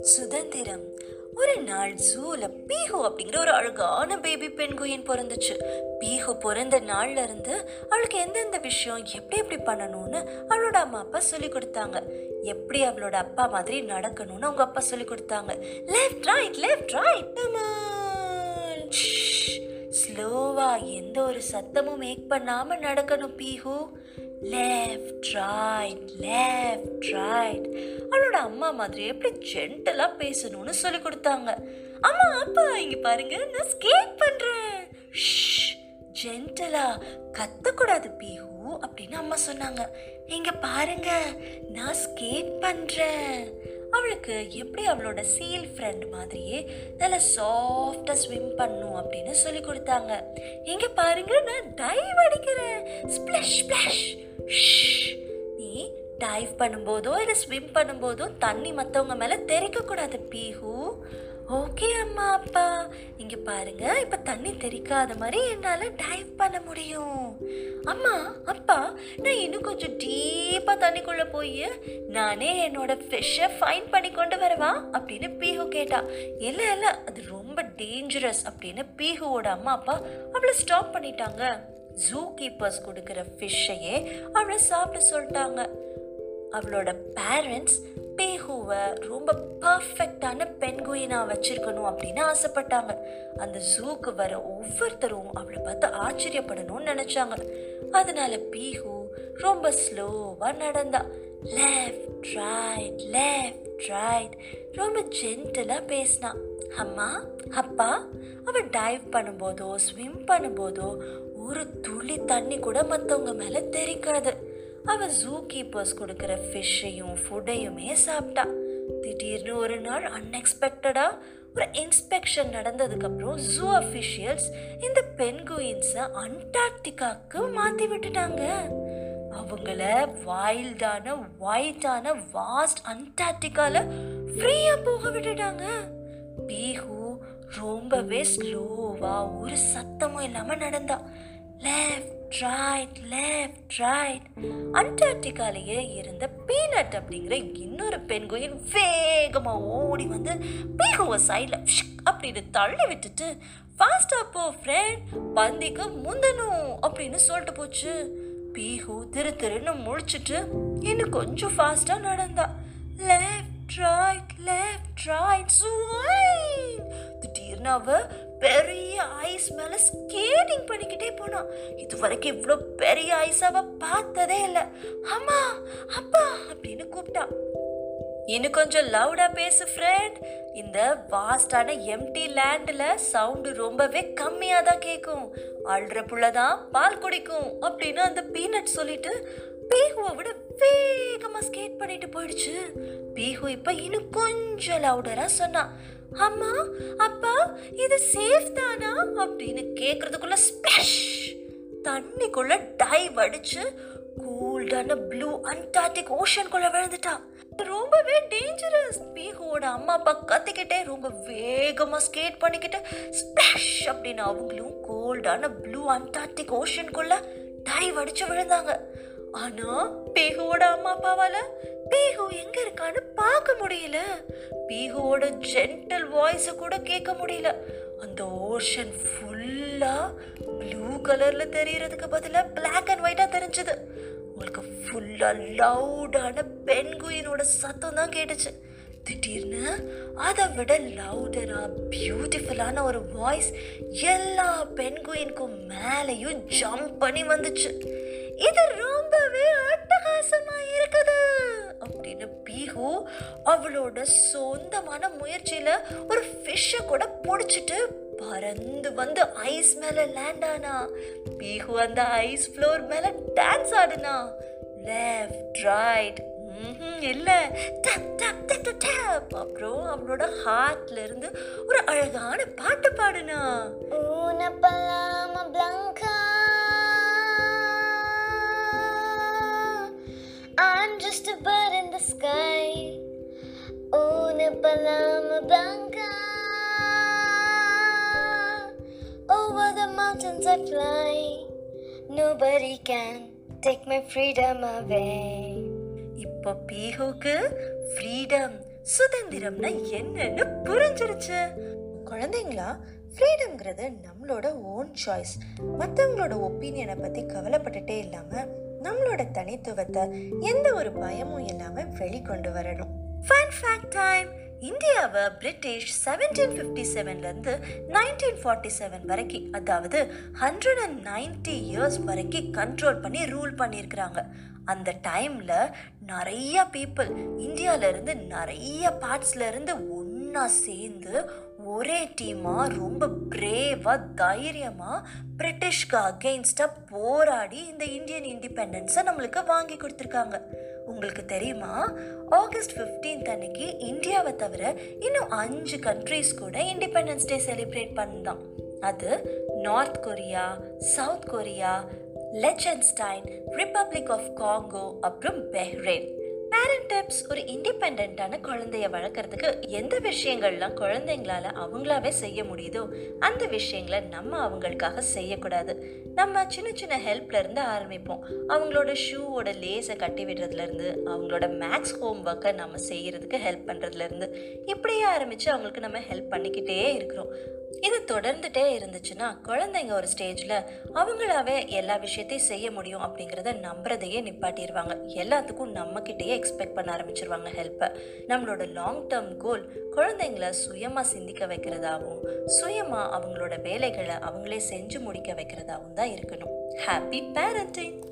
சுதந்திரம். ஒரு நாள் ஜூல பீஹு அப்படிங்கிற ஒரு அழகான பேபி பெண்குயின் பிறந்துச்சு. பீஹு பிறந்த நாள்ல இருந்து அவளுக்கு எந்தெந்த விஷயம் எப்படி எப்படி பண்ணணும்னு அவளோட அம்மா அப்பா சொல்லி கொடுத்தாங்க. எப்படி அவளோட அப்பா மாதிரி நடக்கணும்னு அவங்க அப்பா சொல்லி கொடுத்தாங்க. லெஃப்ட் ரைட் லெஃப்ட் ரைட் ஸ்லோவா எந்த ஒரு சத்தமும் மேக் பண்ணாம நடக்கணும் Pihu. Left right left right அவளோட அம்மா மாதிரி எப்படி ஜென்டலாக பேசணும்னு சொல்லி கொடுத்தாங்க. அம்மா அப்பா இங்கே பாருங்க நான் ஸ்கேட் பண்ணுறேன் ஜென்டலா கத்தக்கூடாது பீஹு அப்படின்னு அம்மா சொன்னாங்க. இங்கே பாருங்க நான் ஸ்கேட் பண்ணுறேன் அவளுக்கு எப்படி அவளோட சீல் ஃப்ரெண்ட் மாதிரியே நல்லா சாஃப்டாக ஸ்விம் பண்ணும் அப்படின்னு சொல்லி கொடுத்தாங்க. இங்கே பாருங்க நான் டைவ் அடிக்கிறேன். ஸ்ப்ளஷ் ஸ்ப்ளஷ் நீ டைவ் பண்ணும்போதோ இல்லை ஸ்விம் பண்ணும்போதோ தண்ணி மற்றவங்க மேலே தெரிக்கக்கூடாது பீஹு. ஓகே அம்மா அப்பா. இங்கே பாருங்க இப்போ தண்ணி தெறிக்காத மாதிரி என்னால் டைவ் பண்ண முடியும். அம்மா அப்பா நான் இன்னும் கொஞ்சம் டீப் தண்ணிக்குள்ள போய் நானே என்னோட ஃபிஷ்ஷை ஃபைன் பண்ணி கொண்டு வரவா? அப்படின்னு பீஹு கேட்டா இல்லை இல்லை அது ரொம்ப டேஞ்சரஸ் அப்படின்னு பீஹுவோட அம்மா அப்பா அவளை ஸ்டாப் பண்ணிட்டாங்க. ஜூ கீப்பர்ஸ் கொடுக்குற ஃபிஷ்ஷையே அவளை சாப்பிட சொல்லிட்டாங்க. அவளோட பேரண்ட்ஸ் பேஹுவை ரொம்ப பர்ஃபெக்டான பெண்குயினா வச்சிருக்கணும் அப்படின்னு ஆசைப்பட்டாங்க. அந்த ஜூக்கு வர ஒவ்வொருத்தரும் அவளை பார்த்து ஆச்சரியப்படணும்னு நினைச்சாங்க. அதனால பீஹு ரொம்ப ஸ்லோவாக நடந்தா. லெஃப்ட் ரைட் லெஃப்ட் ரைட் ரொம்ப ஜென்டலாக பேசினா. அம்மா அப்பா அவள் டைவ் பண்ணும்போதோ ஸ்விம் பண்ணும்போதோ ஒரு துளி தண்ணி கூட மற்றவங்க மேலே தெரிக்காது. அவள் ஜூ கீப்பர்ஸ் கொடுக்குற ஃபிஷ்ஷையும் ஃபுட்டையுமே சாப்பிட்டா. திடீர்னு ஒரு நாள் அன்எக்ஸ்பெக்டடாக ஒரு இன்ஸ்பெக்ஷன் நடந்ததுக்கப்புறம் ஜூ அஃபிஷியல்ஸ் இந்த பென்குயின்ஸை அண்டார்டிகாவுக்கு மாற்றி விட்டுட்டாங்க. அவங்கள வைல்டான ஒயிட்டான வாஸ்ட் அண்டார்டிகால ஃப்ரீயா போக விட்டுட்டாங்க. பீஹு ரொம்பவே ஸ்லோவா ஒரு சத்தமும் இல்லாம நடந்தா. லெஃப்ட் ரைட் லெஃப்ட் ரைட் அண்டார்டிகாலேயே இருந்த பீனட் அப்படிங்கிற இன்னொரு பெண்குயின் வேகமா ஓடி வந்து பீகுவ சைட்ல அப்படின்னு தள்ளி விட்டுட்டு ஃபாஸ்டா போ ஃப்ரெண்ட் பந்திக்கு முந்தணும் அப்படின்னு சொல்லிட்டு போச்சு. பீஹு திரு திருன்னு முழிச்சிட்டு இன்னும் கொஞ்சம் ஃபாஸ்ட்டாக நடந்தா. லெஃப்ட் ரைட் லெஃப்ட் ரைட் திடீர்னு அவ பெரிய ஐஸ் மேலே ஸ்கேட்டிங் பண்ணிக்கிட்டே போனா. இது வரைக்கும் இவ்வளோ பெரிய ஐஸ் அவ பார்த்ததே இல்லை. அம்மா அப்பா அப்படின்னு கூப்பிட்டா. இன்னும் கொஞ்சம் லவுடா பேசு ஃப்ரெண்ட் இந்த வாஸ்டான எம்டி லேண்டில் சவுண்டு ரொம்பவே கம்மியாக தான் கேட்கும் அழுற புள்ள தான் பால் குடிக்கும் அப்படின்னு அந்த பீனட் சொல்லிட்டு பீஹுவை விட வேகமாக ஸ்கேட் பண்ணிட்டு போயிடுச்சு. பீஹு இப்போ இன்னும் கொஞ்சம் லவுடராக சொன்னான் அம்மா அப்பா இது சேஃப் தானா? அப்படின்னு கேக்குறதுக்குள்ள ஸ்பிளாஷ் தண்ணிக்குள்ள டைவ் அடிச்சு கூல்டான ப்ளூ அண்டார்டிக் ஓஷனுக்குள்ள விழுந்துட்டான் ரொம்பவே டேஞ்சரஸ் பீஹுவோட அம்மா அப்பா கத்திக்கிட்டே ரொம்ப வேகமாக ஸ்கேட் பண்ணிக்கிட்டு ஸ்பிளாஷ் அப்படின்னு அவங்களும் கோல்டான ப்ளூ அண்டார்டிக் ஓஷனுக்குள்ள டைவ் அடிச்சு விழுந்தாங்க. ஆனா பீஹுவோட அம்மா அப்பாவால பீஹு எங்க இருக்கான்னு பார்க்க முடியல. பீகுவோட ஜென்டல் வாய்ஸ் கூட கேட்க முடியல. அந்த ஓஷன் ஃபுல்லா ப்ளூ கலர்ல தெரியறதுக்கு பதிலாக பிளாக் அண்ட் ஒயிட்டா தெரிஞ்சது. உங்களுக்கு ஃபுல்லாக லவுடான பெண்குயினோட சத்தம் தான் கேட்டுச்சு. திடீர்னு அதை விட லவுடராக பியூட்டிஃபுல்லான ஒரு வாய்ஸ் எல்லா பெண்குயினுக்கும் மேலேயும் ஜம்ப் பண்ணி வந்துச்சு. இது ரொம்பவே அட்டகாசமாக இருக்குது அப்படின்னு பீஹு அவளோட சொந்தமான முயற்சியில் ஒரு ஃபிஷ்ஷை கூட பிடிச்சிட்டு பறந்து வந்து ஐஸ் மேலே லேண்ட் ஆனா. பீஹு அந்த ஐஸ் ஃப்ளோர் மேலே டான்ஸ் ஆடுனா. லெஃப்ட் ரைட் இல்லை டப் டப் டப் டப் அப்புறம் அவனோட ஹார்ட்ல இருந்து ஒரு அழகான பாட்டு பாடுனா ஊன பலாம பிளங்கா I'm just a bird in the sky ஊன பலாம பிளங்கா Over the mountains I fly Nobody can take my freedom away. இப்போ பீஹுக்கு ஃப்ரீடம் சுதந்திரம்னா என்னன்னு புரிஞ்சிருச்சு. குழந்தைங்களா ஃப்ரீடம்ங்கிறது நம்மளோட ஓன் சாய்ஸ் மற்றவங்களோட ஒப்பீனியனை பற்றி கவலைப்பட்டுட்டே இல்லாமல் நம்மளோட தனித்துவத்தை எந்த ஒரு பயமும் இல்லாமல் வெளிக்கொண்டு வரணும். ஃபன் ஃபேக்ட் டைம் இந்தியாவை பிரிட்டிஷ் செவன்டீன் ஃபிஃப்டி செவன்லேருந்து நைன்டீன் ஃபார்ட்டி செவன் வரைக்கும் அதாவது ஹண்ட்ரட் அண்ட் நைன்டி இயர்ஸ் வரைக்கும் கண்ட்ரோல் பண்ணி ரூல் பண்ணியிருக்கிறாங்க. அந்த டைமில் நிறைய பீப்புள் இந்தியாவிலேருந்து நிறைய பார்ட்ஸ்லேருந்து ஒன்றா சேர்ந்து ஒரே டீமாக ரொம்ப பிரேவாக தைரியமாக பிரிட்டிஷ்க்கு அகெயின்ஸ்டாக போராடி இந்த இந்தியன் இண்டிபெண்டன்ஸை நம்மளுக்கு வாங்கி கொடுத்துருக்காங்க. உங்களுக்கு தெரியுமா? ஆகஸ்ட் 15th அன்னைக்கு இந்தியாவை தவிர இன்னும் அஞ்சு கண்ட்ரீஸ் கூட இண்டிபெண்டன்ஸ் டே செலிப்ரேட் பண்ணுதான் அது North Korea South Korea Liechtenstein Republic of Congo அப்புறம் பெஹ்ரைன் பேரண்ட் டிப்ஸ் ஒரு இண்டிபெண்ட்டான குழந்தைய வளர்க்குறதுக்கு எந்த விஷயங்கள்லாம் குழந்தைங்களால அவங்களாவே செய்ய முடியுதோ அந்த விஷயங்களை நம்ம அவங்களுக்காக செய்யக்கூடாது. நம்ம சின்ன சின்ன ஹெல்ப்ல இருந்து ஆரம்பிப்போம். அவங்களோட ஷூவோட லேஸை கட்டி விடுறதுல இருந்து அவங்களோட மேக்ஸ் ஹோம் ஒர்க்கை நம்ம செய்யறதுக்கு ஹெல்ப் பண்றதுல இருந்து இப்படியே ஆரம்பிச்சு அவங்களுக்கு நம்ம ஹெல்ப் பண்ணிக்கிட்டே இருக்கிறோம். இது தொடர்ந்துட்டே இருந்துச்சுன்னா குழந்தைங்க ஒரு ஸ்டேஜில் அவங்களாவே எல்லா விஷயத்தையும் செய்ய முடியும் அப்படிங்கிறத நம்புறதையே நிப்பாட்டிடுவாங்க எல்லாத்துக்கும் நம்மக்கிட்டேயே எக்ஸ்பெக்ட் பண்ண ஆரம்பிச்சிருவாங்க ஹெல்ப்பை நம்மளோட லாங் டேர்ம் கோல் குழந்தைங்கள சுயமாக சிந்திக்க வைக்கிறதாகவும் சுயமாக அவங்களோட வேலைகளை அவங்களே செஞ்சு முடிக்க வைக்கிறதாகவும் தான் இருக்கணும். Happy parenting